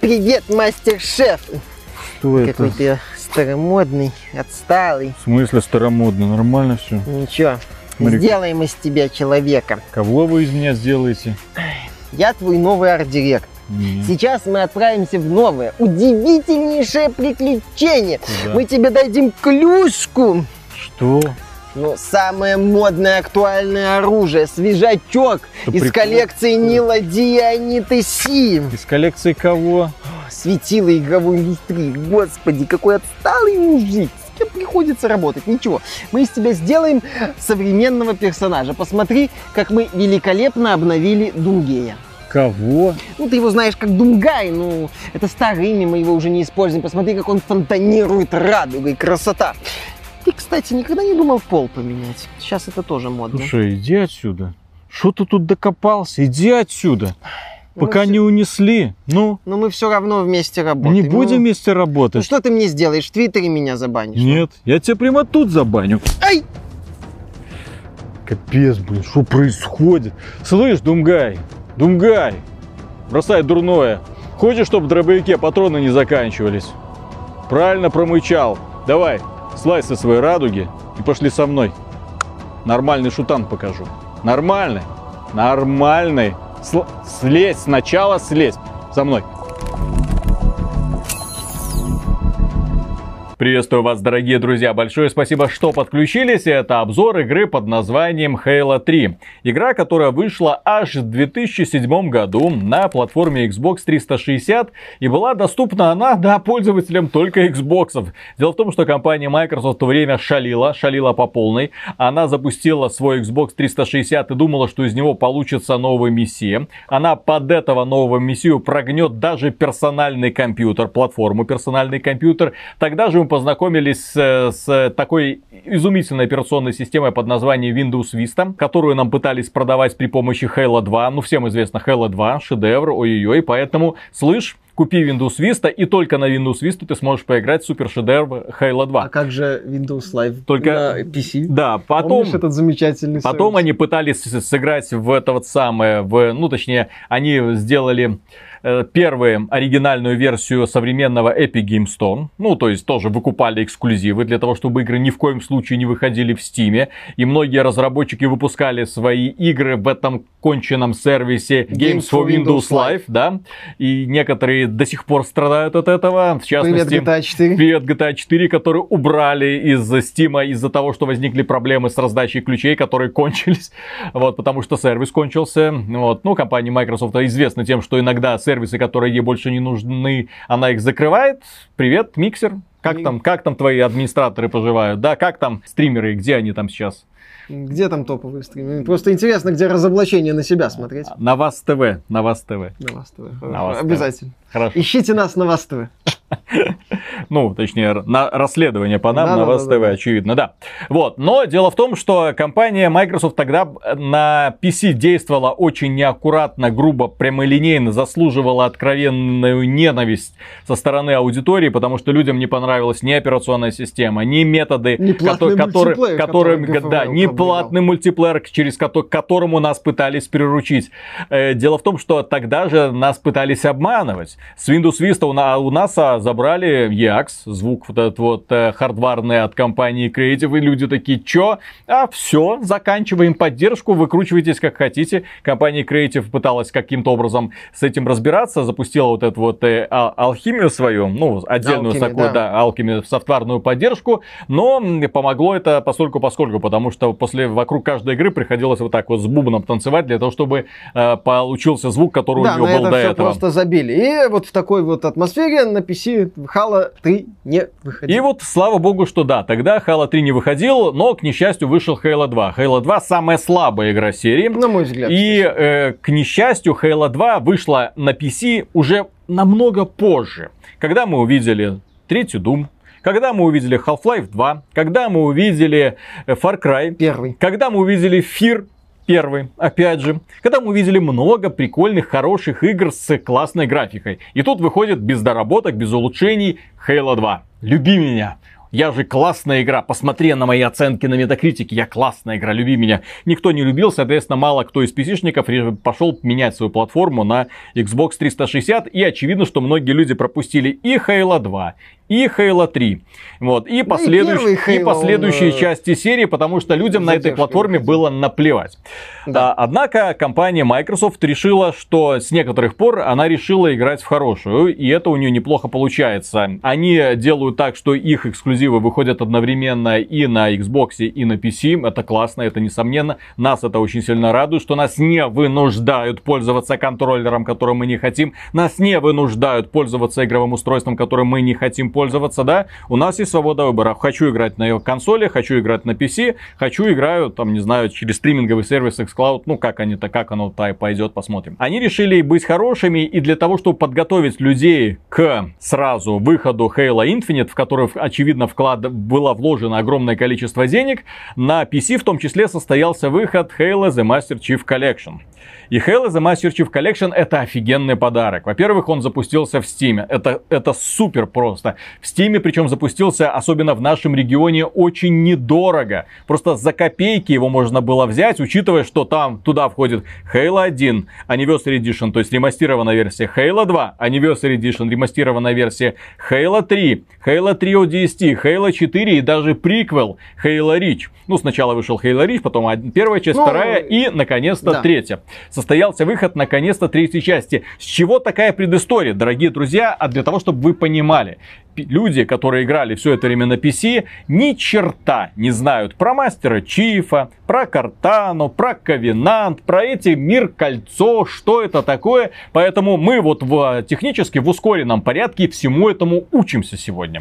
Привет, мастер-шеф. Что это? Какой ты старомодный, отсталый. В смысле старомодно? Нормально все. Ничего, Смотри. сделаем из тебя человека. Кого вы из меня сделаете? Я твой новый арт-директор. Не. Сейчас мы отправимся в новое, удивительнейшее приключение. Куда? Мы тебе дадим клюшку. Что? Ну, самое модное актуальное оружие, свежачок Да из прикол. коллекции Нила Диониты Си. Из коллекции кого? Светило игровой индустрии. Господи, какой отсталый мужик. С кем приходится работать? Ничего. Мы из тебя сделаем современного персонажа. Посмотри, как мы великолепно обновили Дунгея. Кого? Ну, ты его знаешь как Дунгай, ну, это старый имя, мы его уже не используем. Посмотри, как он фонтанирует радугой, красота. Ты, кстати, никогда не думал пол поменять? Сейчас это тоже модно. Слушай, иди отсюда. Что ты тут докопался? Иди отсюда. Ну, Пока всё- не унесли. Ну, Но мы все равно вместе работаем. не будем Ну, вместе Ну работать. что ты мне сделаешь? В Твиттере меня забанишь? Нет, я тебя прямо тут забаню. Ай! Капец, блин, что происходит? Слышь, Думгай, Думгай, бросай дурное. Хочешь, чтобы в дробовике патроны не заканчивались? Правильно промычал. Давай, слазь со своей радуги и пошли со мной. Нормальный шутан покажу. Нормальный, нормальный. Сл- слезь, сначала слезь. За мной. Приветствую вас, дорогие друзья. Большое спасибо, что подключились. Это обзор игры под названием Halo 3. Игра, которая вышла аж в 2007 году на платформе Xbox 360 и была доступна она, да, пользователям только Xbox. Дело в том, что компания Microsoft в то время шалила, шалила по полной. Она запустила свой Xbox 360 и думала, что из него получится новый мессия. Она под этого нового мессию прогнет даже персональный компьютер, платформу персональный компьютер. Тогда же мы познакомились с, с такой изумительной операционной системой под названием Windows Vista, которую нам пытались продавать при помощи Halo 2. Ну, всем известно, Halo 2, шедевр, ой-ой-ой, поэтому, слышь, купи Windows Vista, и только на Windows Vista ты сможешь поиграть в супер шедевр Halo 2. А как же Windows Live Только- на PC? Да, потом... Помнишь этот замечательный Потом сервис? они пытались сыграть в это вот самое, в, ну точнее, они сделали э, первую оригинальную версию современного Epic Game Store. Ну, то есть тоже выкупали эксклюзивы для того, чтобы игры ни в коем случае не выходили в Steam. И многие разработчики выпускали свои игры в этом конченном сервисе Games for Windows Live, да. И некоторые до сих пор страдают от этого. В Привет, частности, GTA 4. Привет, GTA 4, который убрали из Steam из-за того, что возникли проблемы с раздачей ключей, которые кончились. Вот, потому что сервис кончился. Вот. Ну, компания Microsoft известна тем, что иногда сервисы, которые ей больше не нужны, она их закрывает. Привет, миксер. Как И- там, как там твои администраторы поживают? Да, как там стримеры, где они там сейчас? Где там топовые стримы? Просто интересно, где разоблачение на себя смотреть. На вас ТВ, на вас ТВ. На вас ТВ. На вас ТВ. Хорошо. Ищите нас на вас ТВ. Ну, точнее, на расследование по нам, Да, на да, вас да, ТВ, да. очевидно, да. Вот, но дело в том, что компания Microsoft тогда на PC действовала очень неаккуратно, грубо, прямолинейно, заслуживала откровенную ненависть со стороны аудитории, потому что людям не понравилась ни операционная система, ни методы, платный которые, которым- который да, продвигал. платный мультиплеер, через кото- к которому нас пытались приручить. Э, Дело в том, что тогда же нас пытались обманывать. С Windows Vista у на- у нас забрали EAX, звук вот этот вот э, хардварный от компании Creative, и люди такие, чё? А все, заканчиваем поддержку, выкручивайтесь как хотите. Компания Creative пыталась каким-то образом с этим разбираться, запустила вот эту вот э, а- алхимию свою, ну, отдельную Alchemy, такую, да. да, Alchemy софтварную поддержку, но помогло это постольку поскольку, потому что после вокруг каждой игры приходилось вот так вот с бубном танцевать для того, чтобы э, получился звук, который Да, у него на был это до этого. просто забили. И вот в такой вот атмосфере на PC Halo 3 не выходил. И вот, слава богу, что да, тогда Halo 3 не выходил, но, к несчастью, вышел Halo 2. Halo 2 самая слабая игра серии. На мой взгляд. И, э, к несчастью, Halo 2 вышла на PC уже намного позже. Когда мы увидели третью Doom, когда мы увидели Half-Life 2, когда мы увидели э, Far Cry, Первый. когда мы увидели Fear первый, опять же, когда мы увидели много прикольных, хороших игр с классной графикой. И тут выходит без доработок, без улучшений Halo 2. Люби меня. Я же классная игра, посмотри на мои оценки на метакритике, я классная игра, люби меня. Никто не любил, соответственно, мало кто из PC-шников пошел менять свою платформу на Xbox 360, и очевидно, что многие люди пропустили и Halo 2, и Halo 3. Вот, и, последующ... и, Halo, и последующие он... Э, части серии, потому что людям на этой платформе было наплевать. Да. А, однако компания Microsoft решила, что с некоторых пор она решила играть в хорошую, и это у нее неплохо получается. Они делают так, что их эксклюзивы выходят одновременно и на Xbox, и на PC. Это классно, это несомненно. Нас это очень сильно радует, что нас не вынуждают пользоваться контроллером, которым мы не хотим. Нас не вынуждают пользоваться игровым устройством, которым мы не хотим пользоваться да, у нас есть свобода выбора. Хочу играть на консоли, хочу играть на PC, хочу играю, там, не знаю, через стриминговый сервис xCloud, ну, как они-то, как оно то пойдет, посмотрим. Они решили быть хорошими, и для того, чтобы подготовить людей к сразу выходу Halo Infinite, в который, очевидно, вклад было вложено огромное количество денег, на PC в том числе состоялся выход Halo The Master Chief Collection. И Halo The Master Chief Collection это офигенный подарок. Во-первых, он запустился в Steam. Это, это супер просто. В Steam, причем запустился, особенно в нашем регионе, очень недорого. Просто за копейки его можно было взять, учитывая, что там туда входит Halo 1 Anniversary Edition, то есть ремастированная версия, Halo 2 Anniversary Edition, ремастированная версия, Halo 3, Halo 3 ODST, Halo 4 и даже приквел Halo Reach. Ну, сначала вышел Halo Reach, потом первая часть, ну, вторая и, наконец-то, да. третья состоялся выход наконец-то третьей части. С чего такая предыстория, дорогие друзья? А для того, чтобы вы понимали, люди, которые играли все это время на PC, ни черта не знают про Мастера Чифа, про Картану, про Ковенант, про эти Мир Кольцо, что это такое. Поэтому мы вот в, технически в ускоренном порядке всему этому учимся сегодня.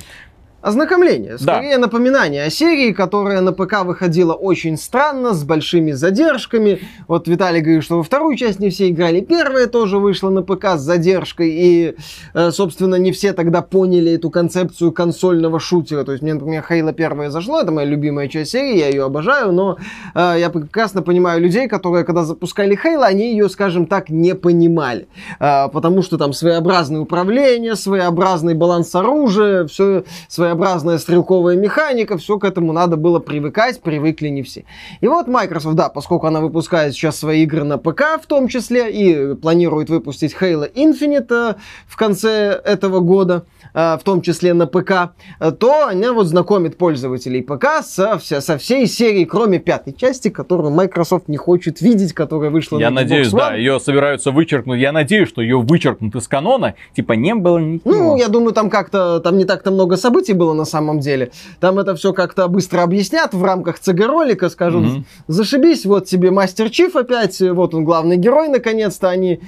Ознакомление, скорее да. напоминание о серии, которая на ПК выходила очень странно, с большими задержками. Вот Виталий говорит, что во вторую часть не все играли, первая тоже вышла на ПК с задержкой, и, э, собственно, не все тогда поняли эту концепцию консольного шутера. То есть мне, например, Хейла первая зашло, это моя любимая часть серии, я ее обожаю, но э, я прекрасно понимаю людей, которые, когда запускали Хейла, они ее, скажем так, не понимали. Э, потому что там своеобразное управление, своеобразный баланс оружия, все своеобразное своеобразная стрелковая механика, все к этому надо было привыкать, привыкли не все. И вот Microsoft, да, поскольку она выпускает сейчас свои игры на ПК в том числе, и планирует выпустить Halo Infinite э, в конце этого года, Э, в том числе на ПК, э, то она вот знакомит пользователей ПК со, со всей серией, кроме пятой части, которую Microsoft не хочет видеть, которая вышла Я на надеюсь, Xbox One. да, ее собираются вычеркнуть. Я надеюсь, что ее вычеркнут из канона, типа не было ничего. Ну, я думаю, там как-то, там не так-то много событий было на самом деле. Там это все как-то быстро объяснят в рамках ЦГ-ролика, скажут, mm-hmm. зашибись, вот тебе Мастер Чиф опять, вот он главный герой, наконец-то, они...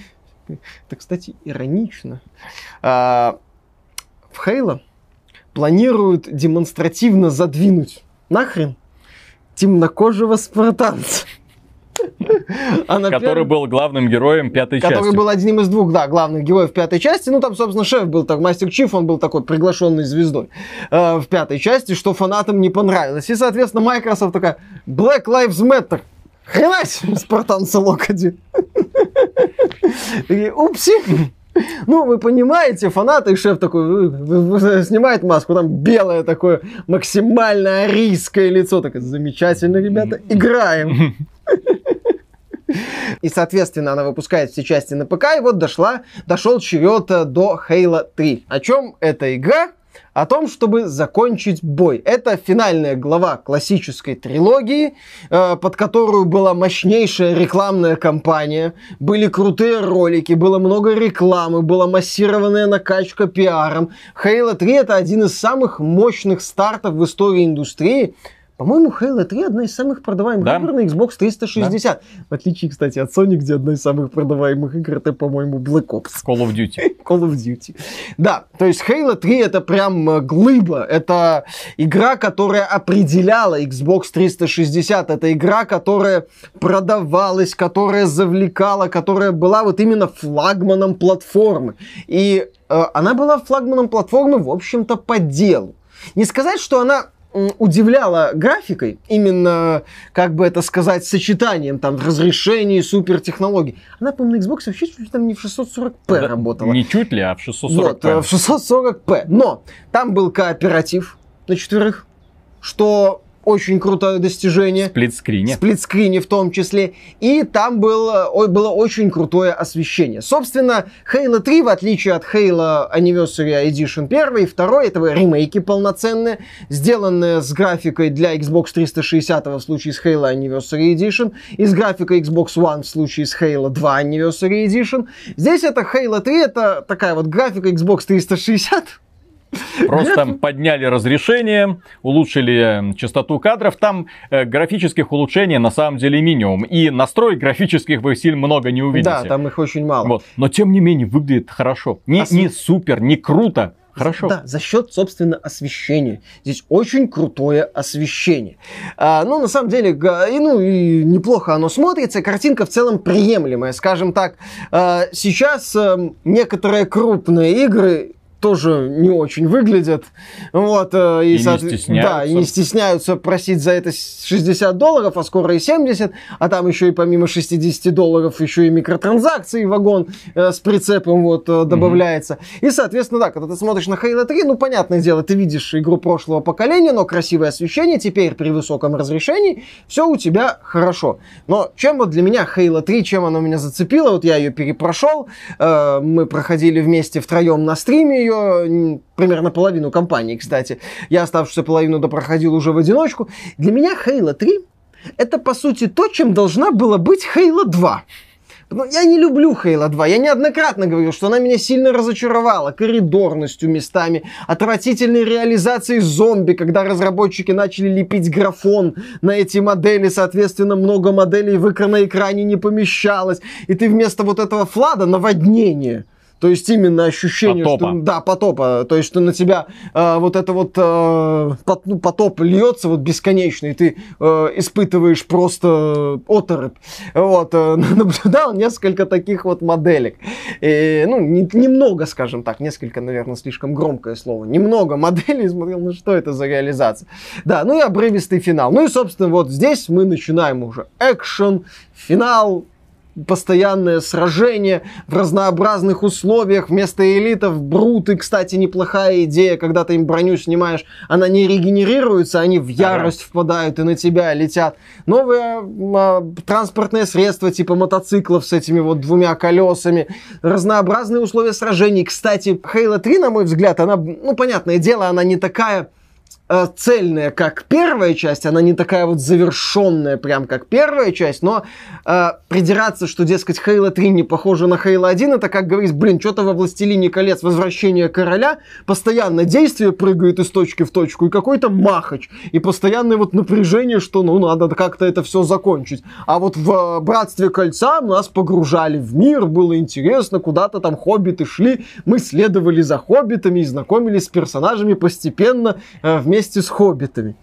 Это, кстати, иронично. А, в Хейла планируют демонстративно задвинуть нахрен темнокожего спартанца. А который был главным героем пятой части. Который был одним из двух, да, главных героев пятой части. Ну, там, собственно, шеф был, так, Мастер Чиф, он был такой приглашенной звездой э, в пятой части, что фанатам не понравилось. И, соответственно, Microsoft такая, Black Lives Matter. Хренась, спартанца Локоди. Упси. Ну, вы понимаете, фанаты, шеф такой снимает маску, там белое такое максимально арийское лицо. Так замечательно, ребята, играем. И, соответственно, она выпускает все части на ПК, и вот дошла, дошел черед до Halo 3. О чем эта игра? о том, чтобы закончить бой. Это финальная глава классической трилогии, э, под которую была мощнейшая рекламная кампания, были крутые ролики, было много рекламы, была массированная накачка пиаром. Halo 3 это один из самых мощных стартов в истории индустрии, по-моему, Halo 3 одна из самых продаваемых да? игр на Xbox 360. Да? В отличие, кстати, от Sony, где одна из самых продаваемых игр это, по-моему, Black Ops. Call of Duty. Call of Duty. Да, то есть Halo 3 это прям э, глыба. Это игра, которая определяла Xbox 360. Это игра, которая продавалась, которая завлекала, которая была вот именно флагманом платформы. И э, она была флагманом платформы, в общем-то, по делу. Не сказать, что она удивляла графикой, именно, как бы это сказать, сочетанием там разрешений, супертехнологий. Она, по-моему, на Xbox вообще чуть ли там не в 640p да, работала. Не чуть ли, а в 640p. Вот, э, в 640p. Но там был кооператив, на четверых, что очень крутое достижение. Сплитскрине. Сплитскрине в том числе. И там было, было очень крутое освещение. Собственно, Halo 3, в отличие от Halo Anniversary Edition 1 и 2, это ремейки полноценные, сделанные с графикой для Xbox 360 в случае с Halo Anniversary Edition и с графикой Xbox One в случае с Halo 2 Anniversary Edition. Здесь это Halo 3, это такая вот графика Xbox 360, Просто подняли разрешение, улучшили э, частоту кадров. Там э, графических улучшений на самом деле минимум. И настроек графических вы сильно много не увидите. Да, там их очень мало. Вот. Но тем не менее выглядит хорошо. Не, а не супер, не круто, Хорошо. Да, за счет, собственно, освещения. Здесь очень крутое освещение. А, ну, на самом деле, и, ну, и неплохо оно смотрится. Картинка в целом приемлемая. Скажем так, а, сейчас а, некоторые крупные игры тоже не очень выглядят. Вот, э, и, и не стесняются. Да, и не стесняются просить за это 60 долларов, а скоро и 70, а там еще и помимо 60 долларов еще и микротранзакции вагон э, с прицепом вот э, добавляется. Mm-hmm. И, соответственно, да, когда ты смотришь на Halo 3, ну, понятное дело, ты видишь игру прошлого поколения, но красивое освещение, теперь при высоком разрешении, все у тебя хорошо. Но чем вот для меня Halo 3, чем она меня зацепила, вот я ее перепрошел, э, мы проходили вместе втроем на стриме ее, ее примерно половину компании, кстати. Я оставшуюся половину допроходил уже в одиночку. Для меня Halo 3 это, по сути, то, чем должна была быть Halo 2. Но я не люблю Halo 2. Я неоднократно говорил, что она меня сильно разочаровала коридорностью местами, отвратительной реализацией зомби, когда разработчики начали лепить графон на эти модели, соответственно, много моделей в на экране не помещалось, и ты вместо вот этого флада наводнение. То есть именно ощущение, потопа. что да, потопа, то есть что на тебя э, вот это вот э, пот, ну, потоп льется вот бесконечно, и ты э, испытываешь просто оторопь. Вот, э, наблюдал несколько таких вот моделек. И, ну, не, немного, скажем так, несколько, наверное, слишком громкое слово. Немного моделей смотрел, ну что это за реализация. Да, ну и обрывистый финал. Ну и, собственно, вот здесь мы начинаем уже экшен, финал, постоянное сражение в разнообразных условиях. Вместо элитов бруты, кстати, неплохая идея, когда ты им броню снимаешь, она не регенерируется, они в ярость ага. впадают и на тебя летят. Новые а, транспортные средства типа мотоциклов с этими вот двумя колесами, разнообразные условия сражений. Кстати, Halo 3, на мой взгляд, она, ну, понятное дело, она не такая цельная, как первая часть, она не такая вот завершенная, прям как первая часть, но э, придираться, что, дескать, Хейла 3 не похожа на Хейла 1, это как говорить, блин, что-то во Властелине колец, возвращение короля, постоянно действие прыгает из точки в точку, и какой-то махач, и постоянное вот напряжение, что, ну, надо как-то это все закончить. А вот в э, Братстве Кольца нас погружали в мир, было интересно, куда-то там хоббиты шли, мы следовали за хоббитами и знакомились с персонажами постепенно э, вместе вместе с хоббитами.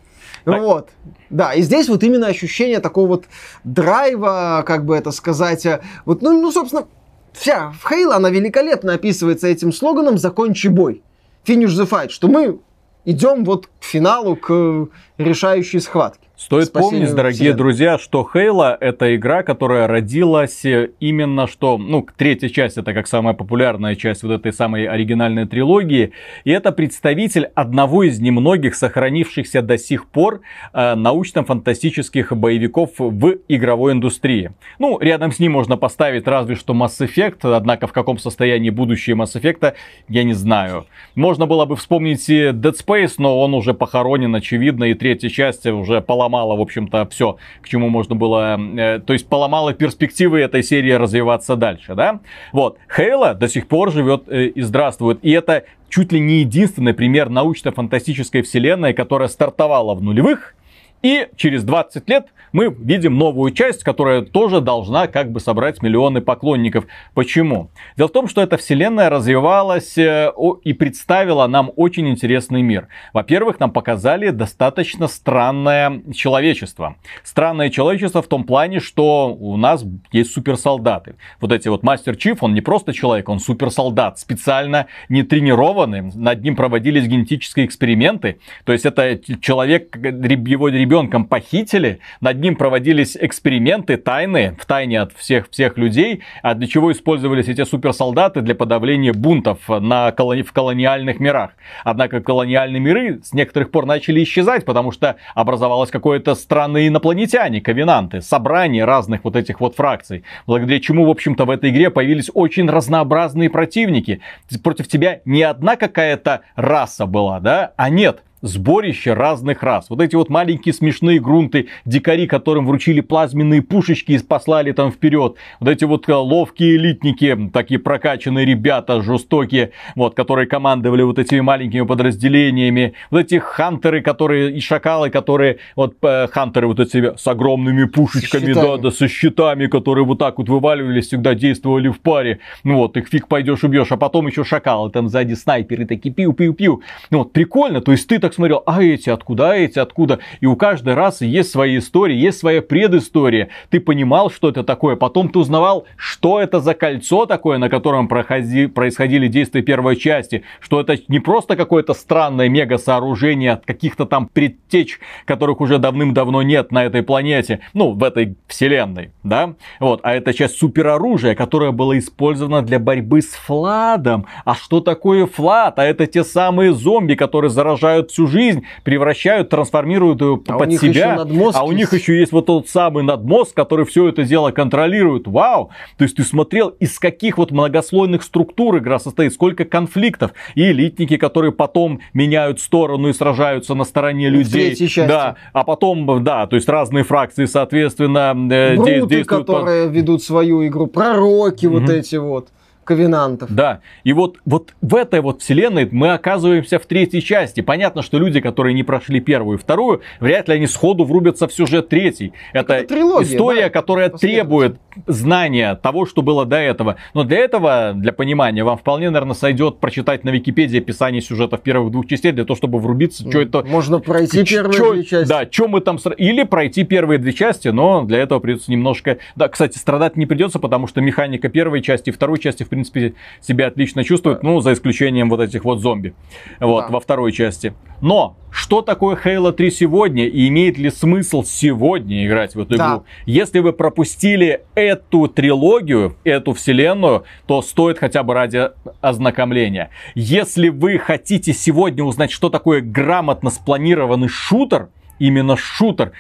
Так. Вот. Да, и здесь вот именно ощущение такого вот драйва, как бы это сказать, э, вот, ну, ну собственно, вся Хейла, она великолепно описывается этим слоганом «Закончи бой». Finish the fight, что мы идем вот к финалу, к решающей схватке. Стоит помнить, дорогие вселенной. друзья, что Хейла это игра, которая родилась именно что, ну, третья часть это как самая популярная часть вот этой самой оригинальной трилогии, и это представитель одного из немногих сохранившихся до сих пор э, научно-фантастических боевиков в игровой индустрии. Ну, рядом с ним можно поставить разве что Mass Effect, однако в каком состоянии будущее Mass Effect, я не знаю. Можно было бы вспомнить и Dead Space, но он уже похоронен, очевидно, и третья часть уже поломана поломала, в общем-то, все, к чему можно было, э, то есть поломала перспективы этой серии развиваться дальше, да? Вот, Хейла до сих пор живет э, и здравствует, и это чуть ли не единственный пример научно-фантастической вселенной, которая стартовала в нулевых, и через 20 лет мы видим новую часть, которая тоже должна как бы собрать миллионы поклонников. Почему? Дело в том, что эта вселенная развивалась э, и представила нам очень интересный мир. Во-первых, нам показали достаточно странное человечество. Странное человечество в том плане, что у нас есть суперсолдаты. Вот эти вот Мастер Чиф, он не просто человек, он суперсолдат, специально не тренированный. Над ним проводились генетические эксперименты. То есть это человек, его ребенок ребенком похитили, над ним проводились эксперименты тайные, в тайне от всех, всех людей, а для чего использовались эти суперсолдаты для подавления бунтов на колони, в колониальных мирах. Однако колониальные миры с некоторых пор начали исчезать, потому что образовалось какое-то странное инопланетяне, ковенанты, собрание разных вот этих вот фракций, благодаря чему, в общем-то, в этой игре появились очень разнообразные противники. Против тебя не одна какая-то раса была, да, а нет, сборище разных рас. Вот эти вот маленькие смешные грунты, дикари, которым вручили плазменные пушечки и послали там вперед. Вот эти вот э, ловкие элитники, такие прокачанные ребята, жестокие, вот, которые командовали вот этими маленькими подразделениями. Вот эти хантеры, которые, и шакалы, которые, вот, э, хантеры вот эти с огромными пушечками, да, да, со щитами, которые вот так вот вываливались, всегда действовали в паре. Ну вот, их фиг пойдешь убьешь, а потом еще шакалы, там сзади снайперы такие пиу-пиу-пиу. Ну вот, прикольно, то есть ты так так смотрел, а эти откуда, а эти откуда. И у каждой расы есть свои истории, есть своя предыстория. Ты понимал, что это такое, потом ты узнавал, что это за кольцо такое, на котором проходи, происходили действия первой части, что это не просто какое-то странное мега-сооружение от каких-то там предтеч, которых уже давным-давно нет на этой планете, ну, в этой вселенной, да, вот, а это часть супероружия, которое было использовано для борьбы с Фладом. А что такое Флад? А это те самые зомби, которые заражают всю всю жизнь превращают, трансформируют ее а под себя. А у них еще есть вот тот самый надмозг, который все это дело контролирует. Вау! То есть ты смотрел, из каких вот многослойных структур игра состоит, сколько конфликтов. И элитники, которые потом меняют сторону и сражаются на стороне людей. Да, а потом, да, то есть разные фракции, соответственно, э, Бруты, действуют. которые по... ведут свою игру, пророки угу. вот эти вот ковенантов. Да, и вот, вот в этой вот вселенной мы оказываемся в третьей части. Понятно, что люди, которые не прошли первую и вторую, вряд ли они сходу врубятся в сюжет третий. Это, это трилогия, история, да? которая требует знания того, что было до этого. Но для этого, для понимания, вам вполне, наверное, сойдет прочитать на Википедии описание сюжетов первых двух частей, для того, чтобы врубиться, что это... Можно пройти первые чё, две части. Да, что мы там... Или пройти первые две части, но для этого придется немножко... Да, кстати, страдать не придется, потому что механика первой части и второй части, в принципе, себя отлично чувствует, ну, за исключением вот этих вот зомби. Вот, да. во второй части. Но что такое Halo 3 сегодня и имеет ли смысл сегодня играть в эту да. игру? Если вы пропустили эту трилогию, эту вселенную, то стоит хотя бы ради ознакомления. Если вы хотите сегодня узнать, что такое грамотно спланированный шутер, именно шутер,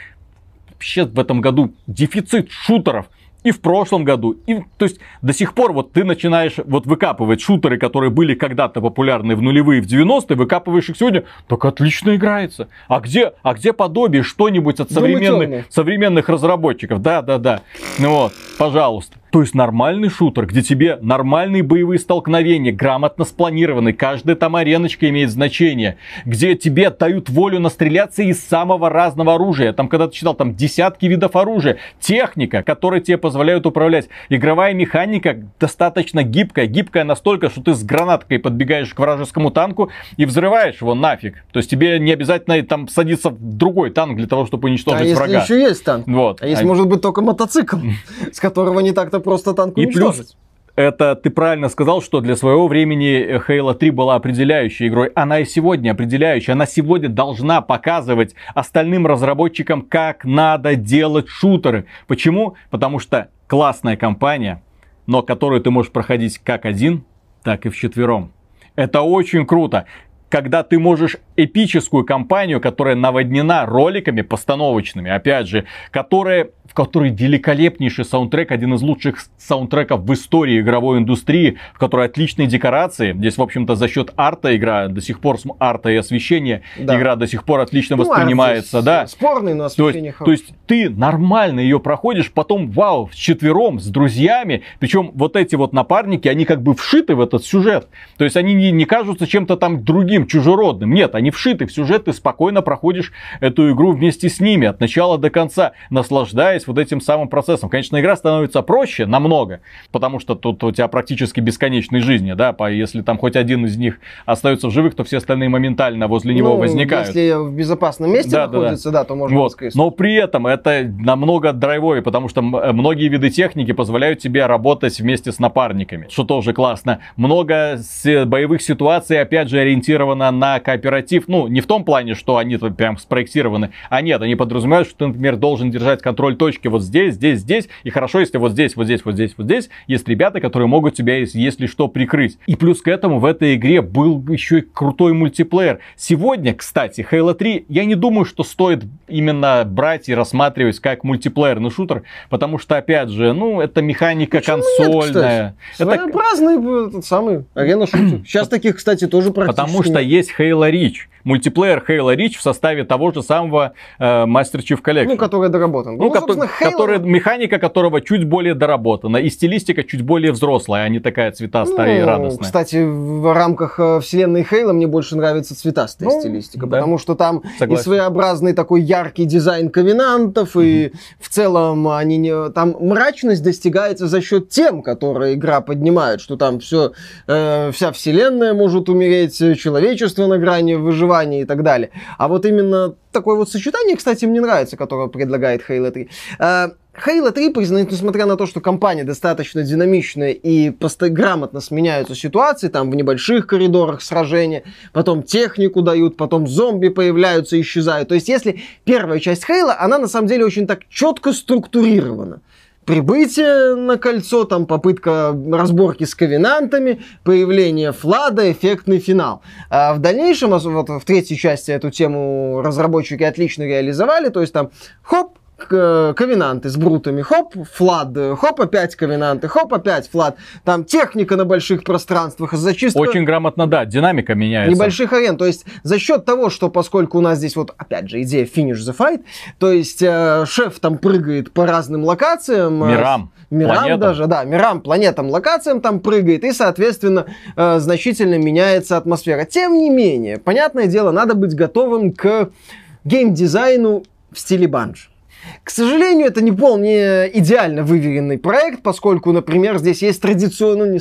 вообще в этом году дефицит шутеров – и в прошлом году. И, то есть до сих пор вот ты начинаешь вот выкапывать шутеры, которые были когда-то популярны в нулевые, в 90-е, выкапываешь их сегодня, так отлично играется. А где, а где подобие что-нибудь от современных, современных разработчиков? Да, да, да. Ну вот, пожалуйста. То есть нормальный шутер, где тебе нормальные боевые столкновения, грамотно спланированы, каждая там ареночка имеет значение, где тебе дают волю настреляться из самого разного оружия. Там, когда ты читал, там десятки видов оружия, техника, которая тебе позволяет управлять. Игровая механика достаточно гибкая, гибкая настолько, что ты с гранаткой подбегаешь к вражескому танку и взрываешь его нафиг. То есть тебе не обязательно там садиться в другой танк для того, чтобы уничтожить а врага. если еще есть танк? Вот. А если а... может быть только мотоцикл, с которого не так-то просто танк И плюс это ты правильно сказал, что для своего времени Halo 3 была определяющей игрой. Она и сегодня определяющая. Она сегодня должна показывать остальным разработчикам, как надо делать шутеры. Почему? Потому что классная компания, но которую ты можешь проходить как один, так и в четвером. Это очень круто когда ты можешь эпическую кампанию, которая наводнена роликами постановочными, опять же, которая в которой великолепнейший саундтрек, один из лучших саундтреков в истории игровой индустрии, в которой отличные декорации. Здесь, в общем-то, за счет арта игра до сих пор, арта и освещения, да. игра до сих пор отлично ну, воспринимается. Да. Спорный, но освещение то есть, то есть ты нормально ее проходишь, потом, вау, с четвером, с друзьями. Причем вот эти вот напарники, они как бы вшиты в этот сюжет. То есть они не, не кажутся чем-то там другим, чужеродным. Нет, они вшиты в сюжет, ты спокойно проходишь эту игру вместе с ними от начала до конца, наслаждаясь наслаждаясь вот этим самым процессом. Конечно, игра становится проще намного, потому что тут у тебя практически бесконечные жизни, да, если там хоть один из них остается в живых, то все остальные моментально возле него ну, возникают. Если в безопасном месте да, находится, да, да. да, то можно вот. Но при этом это намного драйвовее, потому что многие виды техники позволяют тебе работать вместе с напарниками, что тоже классно. Много боевых ситуаций, опять же, ориентировано на кооператив. Ну, не в том плане, что они прям спроектированы, а нет, они подразумевают, что ты, например, должен держать контроль точки вот здесь, здесь, здесь. И хорошо, если вот здесь, вот здесь, вот здесь, вот здесь есть ребята, которые могут тебя, если что, прикрыть. И плюс к этому в этой игре был еще и крутой мультиплеер. Сегодня, кстати, Halo 3, я не думаю, что стоит именно брать и рассматривать как мультиплеерный шутер, потому что, опять же, ну, это механика Почему консольная. Нет, это... Своеобразный этот самый арена шутер. Сейчас таких, кстати, тоже практически Потому что есть Halo Reach мультиплеер Halo Reach в составе того же самого э, Master Chief Collection. Ну, который доработан. Ну, ну ко- Halo... который, механика которого чуть более доработана. И стилистика чуть более взрослая, а не такая цветастая ну, и радостная. Кстати, в рамках э, вселенной Halo мне больше нравится цветастая ну, стилистика. Да. Потому что там Согласен. и своеобразный такой яркий дизайн ковенантов, mm-hmm. и в целом они не... там мрачность достигается за счет тем, которые игра поднимает, что там все, э, вся вселенная может умереть, человечество на грани выживания выживания и так далее. А вот именно такое вот сочетание, кстати, мне нравится, которое предлагает Halo 3. Uh, Halo 3 признает, несмотря на то, что компания достаточно динамичная и просто грамотно сменяются ситуации, там в небольших коридорах сражения, потом технику дают, потом зомби появляются, исчезают. То есть, если первая часть Halo, она на самом деле очень так четко структурирована прибытие на кольцо, там попытка разборки с ковенантами, появление Флада, эффектный финал. А в дальнейшем, вот в третьей части эту тему разработчики отлично реализовали, то есть там хоп, ковенанты с брутами, хоп, флад, хоп, опять ковенанты, хоп, опять флад. Там техника на больших пространствах, зачистка... Очень грамотно, да, динамика меняется. Небольших арен, то есть за счет того, что поскольку у нас здесь вот, опять же, идея finish the fight, то есть э, шеф там прыгает по разным локациям. Э, мирам. Мирам планетам. даже, да, мирам, планетам, локациям там прыгает, и, соответственно, э, значительно меняется атмосфера. Тем не менее, понятное дело, надо быть готовым к геймдизайну в стиле банж. К сожалению, это не вполне идеально выверенный проект, поскольку, например, здесь есть традиционно,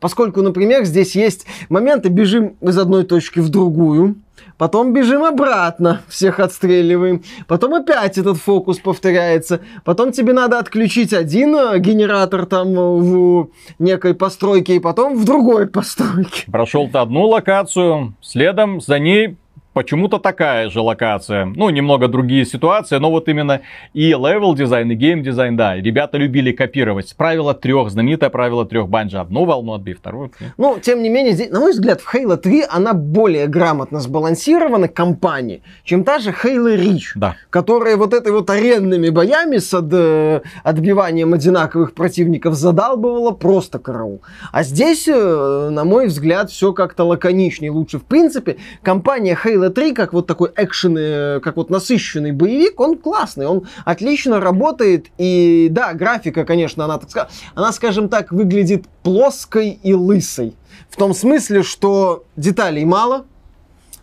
поскольку, например, здесь есть моменты, бежим из одной точки в другую, потом бежим обратно, всех отстреливаем, потом опять этот фокус повторяется, потом тебе надо отключить один э, генератор там в некой постройке, и потом в другой постройке. Прошел ты одну локацию, следом за ней почему-то такая же локация. Ну, немного другие ситуации, но вот именно и level design, и game design, да, ребята любили копировать. Правило трех, знаменитое правило трех Bungie. Одну волну отбей, вторую. Ну, тем не менее, здесь, на мой взгляд, в Halo 3 она более грамотно сбалансирована компанией, чем та же Halo Reach, да. которая вот этой вот аренными боями с от, э, отбиванием одинаковых противников задалбывала просто караул. А здесь, э, на мой взгляд, все как-то лаконичнее, лучше. В принципе, компания Halo Halo 3, как вот такой экшен, э, как вот насыщенный боевик, он классный, он отлично работает. И да, графика, конечно, она, так, она, скажем так, выглядит плоской и лысой. В том смысле, что деталей мало,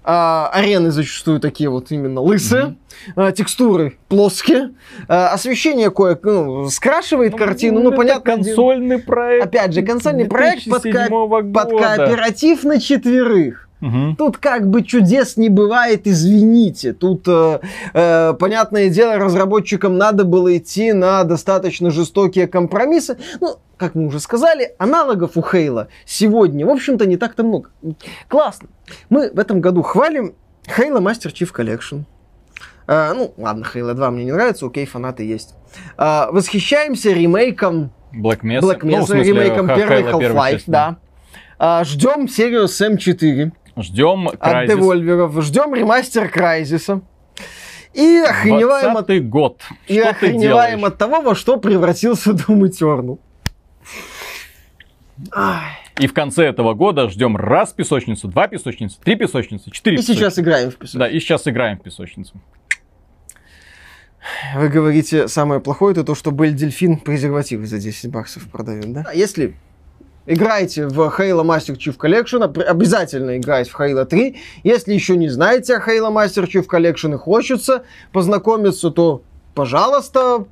а, арены зачастую такие вот именно лысые, mm-hmm. а, текстуры плоские, а, освещение кое ну, скрашивает ну, картину, ну, ну понятно. консольный проект. Опять же, консольный проект под, ко- под кооператив на четверых. Угу. Тут как бы чудес не бывает, извините. Тут, э, э, понятное дело, разработчикам надо было идти на достаточно жестокие компромиссы. Ну, как мы уже сказали, аналогов у Хейла сегодня, в общем-то, не так-то много. Классно. Мы в этом году хвалим Halo Master Chief Collection. Э, ну, ладно, Halo 2 мне не нравится, окей, фанаты есть. Э, восхищаемся ремейком Black Mesa, Black Mesa ну, смысле, ремейком первой Half-Life, да. Э, ждем серию Сэм 4. Ждем От Devolver. Ждем ремастер Крайзиса. И охреневаем от... год. И что охреневаем от того, во что превратился Doom Eternal. И в конце этого года ждем раз песочницу, два песочницы, три песочницы, четыре И песочницы. сейчас играем в песочницу. Да, и сейчас играем в песочницу. Вы говорите, самое плохое это то, что Бель Дельфин презервативы за 10 баксов продает, да? Если Играйте в Halo Master Chief Collection, обязательно играйте в Halo 3. Если еще не знаете о Halo Master Chief Collection и хочется познакомиться, то, пожалуйста,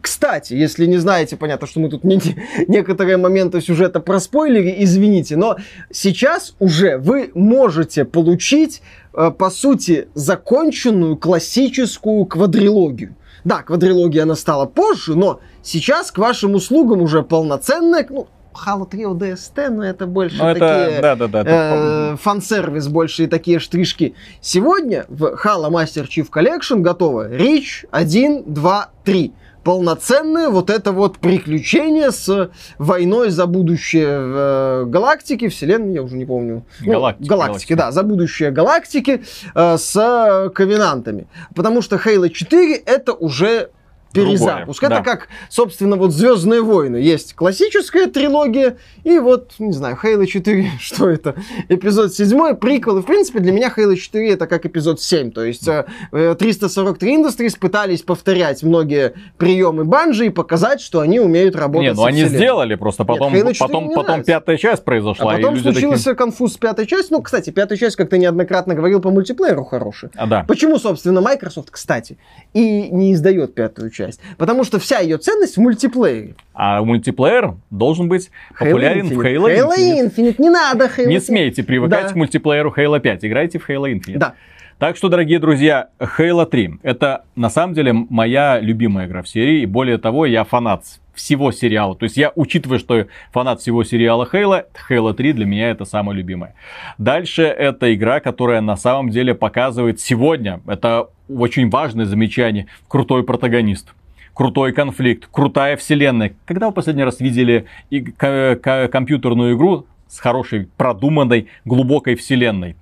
кстати, если не знаете, понятно, что мы тут некоторые моменты сюжета проспойлили, извините, но сейчас уже вы можете получить, э, по сути, законченную классическую квадрилогию. Да, квадрилогия она стала позже, но сейчас к вашим услугам уже полноценная, ну, Halo 3 ODST, но это больше Ну, это, такие... да, да, да. это э, фан-сервис больше и такие штришки. Сегодня в Halo Master Chief Collection готово Reach 1, 2, 3. Полноценное вот это вот приключение с войной за будущее э, галактики, вселенной, я уже не помню. Ну, Галактики, галактики, галактики. да, за будущее галактики э, с ковенантами. Потому что Halo 4 это уже перезапуск. Другое, это да. как, собственно, вот Звездные войны. Есть классическая трилогия, и вот, не знаю, Halo 4, что это? Эпизод 7, приквел. И, в принципе, для меня Halo 4 это как эпизод 7. То есть э, э, 343 Industries пытались повторять многие приемы Банжи и показать, что они умеют работать Не, ну они сделали, просто потом, 4 потом, потом пятая часть А произошла, потом и люди такие... случился конфуз с пятой частью. Ну, кстати, пятая часть, как ты неоднократно говорил, по мультиплееру хорошая. А, да. Почему, собственно, Microsoft, кстати, и не издает пятую часть? Потому что вся ее ценность в мультиплеере. А мультиплеер должен быть популярен в Halo Halo Infinite. Infinite. Не надо Halo Не Infinite. смейте привыкать Да. к мультиплееру Halo 5. Играйте в Halo Infinite. Да. Так что, дорогие друзья, Halo 3 это на самом деле моя любимая игра в серии. И более того, я фанат всего сериала. То есть я, учитывая, что фанат всего сериала Halo, Halo 3 для меня это самое любимое. Дальше это игра, которая на самом деле показывает сегодня, это очень важное замечание, крутой протагонист. Крутой конфликт, крутая вселенная. Когда вы последний раз видели компьютерную игру с хорошей, продуманной, глубокой вселенной?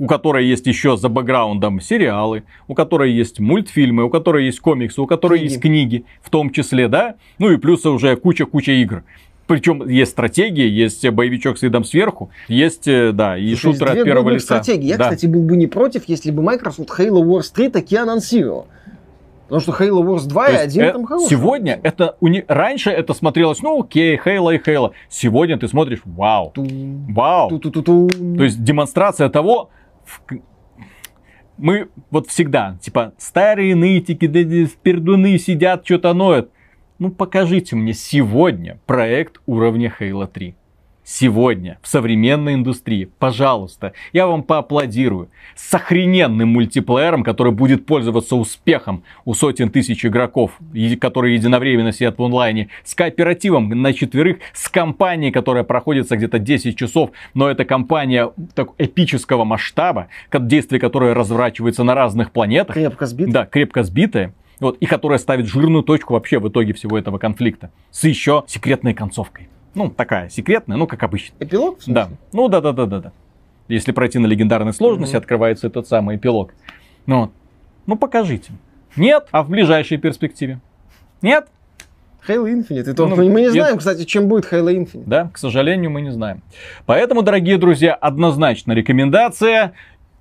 У которой есть еще за бэкграундом сериалы, у которой есть мультфильмы, у которой есть комиксы, у которой Книги. есть книги, в том числе, да, ну и плюс уже куча-куча игр. Причем есть стратегии, есть боевичок с видом сверху, есть, э, да, и Слушай, шутеры от первого лица. стратегии. Я, Да. кстати, был бы не против, если бы Microsoft Halo Wars 3 таки анонсировал. Потому что Halo Wars 2 То и есть, 1 э, там хороший. сегодня это уни- раньше это смотрелось, ну окей, Хейла и Хейла. Сегодня ты смотришь, вау, Ту- вау. ту-ту-ту-ту. То есть демонстрация того, мы вот всегда, типа, старые нытики, да, пердуны сидят, что-то ноют. Ну, покажите мне сегодня проект уровня Halo 3. Сегодня, в современной индустрии, пожалуйста, я вам поаплодирую. С охрененным мультиплеером, который будет пользоваться успехом у сотен тысяч игроков, которые единовременно сидят в онлайне, с кооперативом на четверых, с компанией, которая проходится где-то 10 часов, но это компания так, эпического масштаба, действие которой разворачивается на разных планетах. Крепко сбит. Да, крепко сбитая. Вот, и которая ставит жирную точку вообще в итоге всего этого конфликта. С еще секретной концовкой. Ну, такая секретная, ну, как обычно. Эпилог? Да. Ну, да, да, да, да, да. Если пройти на легендарной сложности, Мгм. открывается этот самый эпилог. Ну, вот. ну, покажите. Нет, а в ближайшей перспективе? Нет, Halo Infinite. И то Ну, мы не знаем, кстати, чем будет Halo Infinite. да, к сожалению, мы не знаем. Поэтому, дорогие друзья, однозначно рекомендация.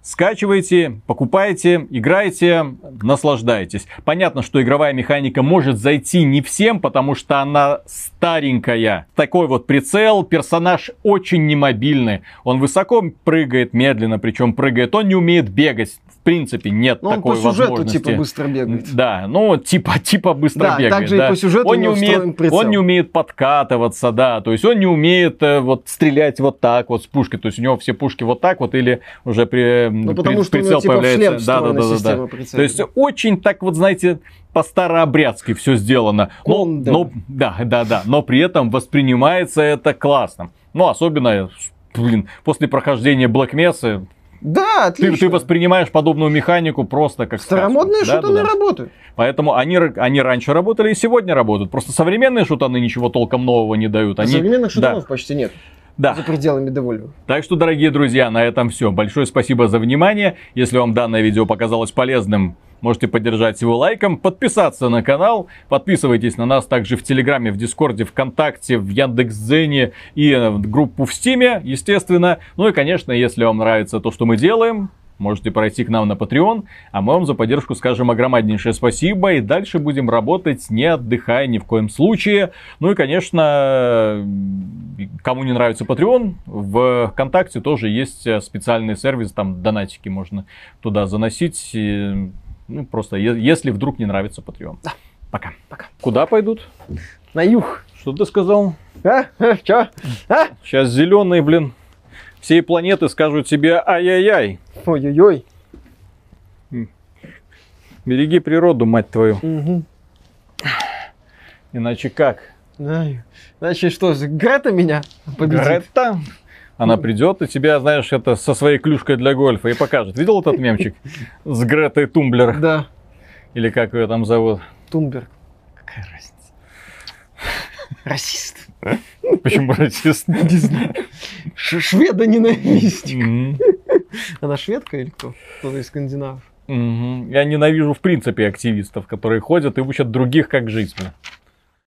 Скачивайте, покупайте, играйте, наслаждайтесь. Понятно, что игровая механика может зайти не всем, потому что она старенькая. Такой вот прицел, персонаж очень немобильный. Он высоко прыгает, медленно, причем прыгает. Он не умеет бегать. В принципе, нет Но он такой по сюжету возможности. типа быстро бегает. Да, ну типа типа быстро Да, бегает. также и да. по сюжету у он не умеет, прицел. он не умеет подкатываться, да, то есть он не умеет э, вот стрелять вот так вот с пушки, то есть у него все пушки вот так вот или уже при Ну, при- потому что у прицел него типа появляется. Да, да, да, да, да. То есть очень так вот знаете по старообрядски все сделано. Но, Кондор. но- да, да, да, но при этом воспринимается это классно. Ну особенно Блин, после прохождения Black Mesa Да, ты, отлично. ты воспринимаешь подобную механику просто как сказку. Старомодные Да, да, шутаны да. работают. Поэтому они, они раньше работали и сегодня работают. Просто современные шутаны ничего толком нового не дают. Они, Современных шутанов почти нет. Да, За пределами Devolver. Так что, дорогие друзья, на этом все. Большое спасибо за внимание. Если вам данное видео показалось полезным, можете поддержать его лайком, подписаться на канал, подписывайтесь на нас также в Телеграме, в Дискорде, ВКонтакте, в Яндекс.Дзене и в группу в Стиме, естественно. Ну и, конечно, если вам нравится то, что мы делаем, можете пройти к нам на Patreon, а мы вам за поддержку скажем огромнейшее спасибо, и дальше будем работать, не отдыхая ни в коем случае. Ну и, конечно, кому не нравится Patreon, в ВКонтакте тоже есть э, специальный сервис, там донатики можно туда заносить. и, ну, просто е- если вдруг не нравится Patreon. Да. Пока. Пока. Куда пойдут? На юг. Что ты сказал? А? А? Чё? А? Сейчас зеленые, блин, всей планеты скажут тебе ай-яй-яй. Ой-ой-ой. Береги природу, мать твою. Мгм. Иначе как? Значит, что, Грета меня победит? Грета. Она придет и тебя, знаешь, это со своей клюшкой для гольфа и покажет. Видел этот мемчик с Гретой Тумблер? Да, Или как ее там зовут? Тунберг. Какая разница? Расист. Почему расист? Не знаю. Шведа ненавистник. Она шведка или кто? Кто-то из скандинавов. Мгм. Я ненавижу в принципе активистов, которые ходят и учат других, как жить.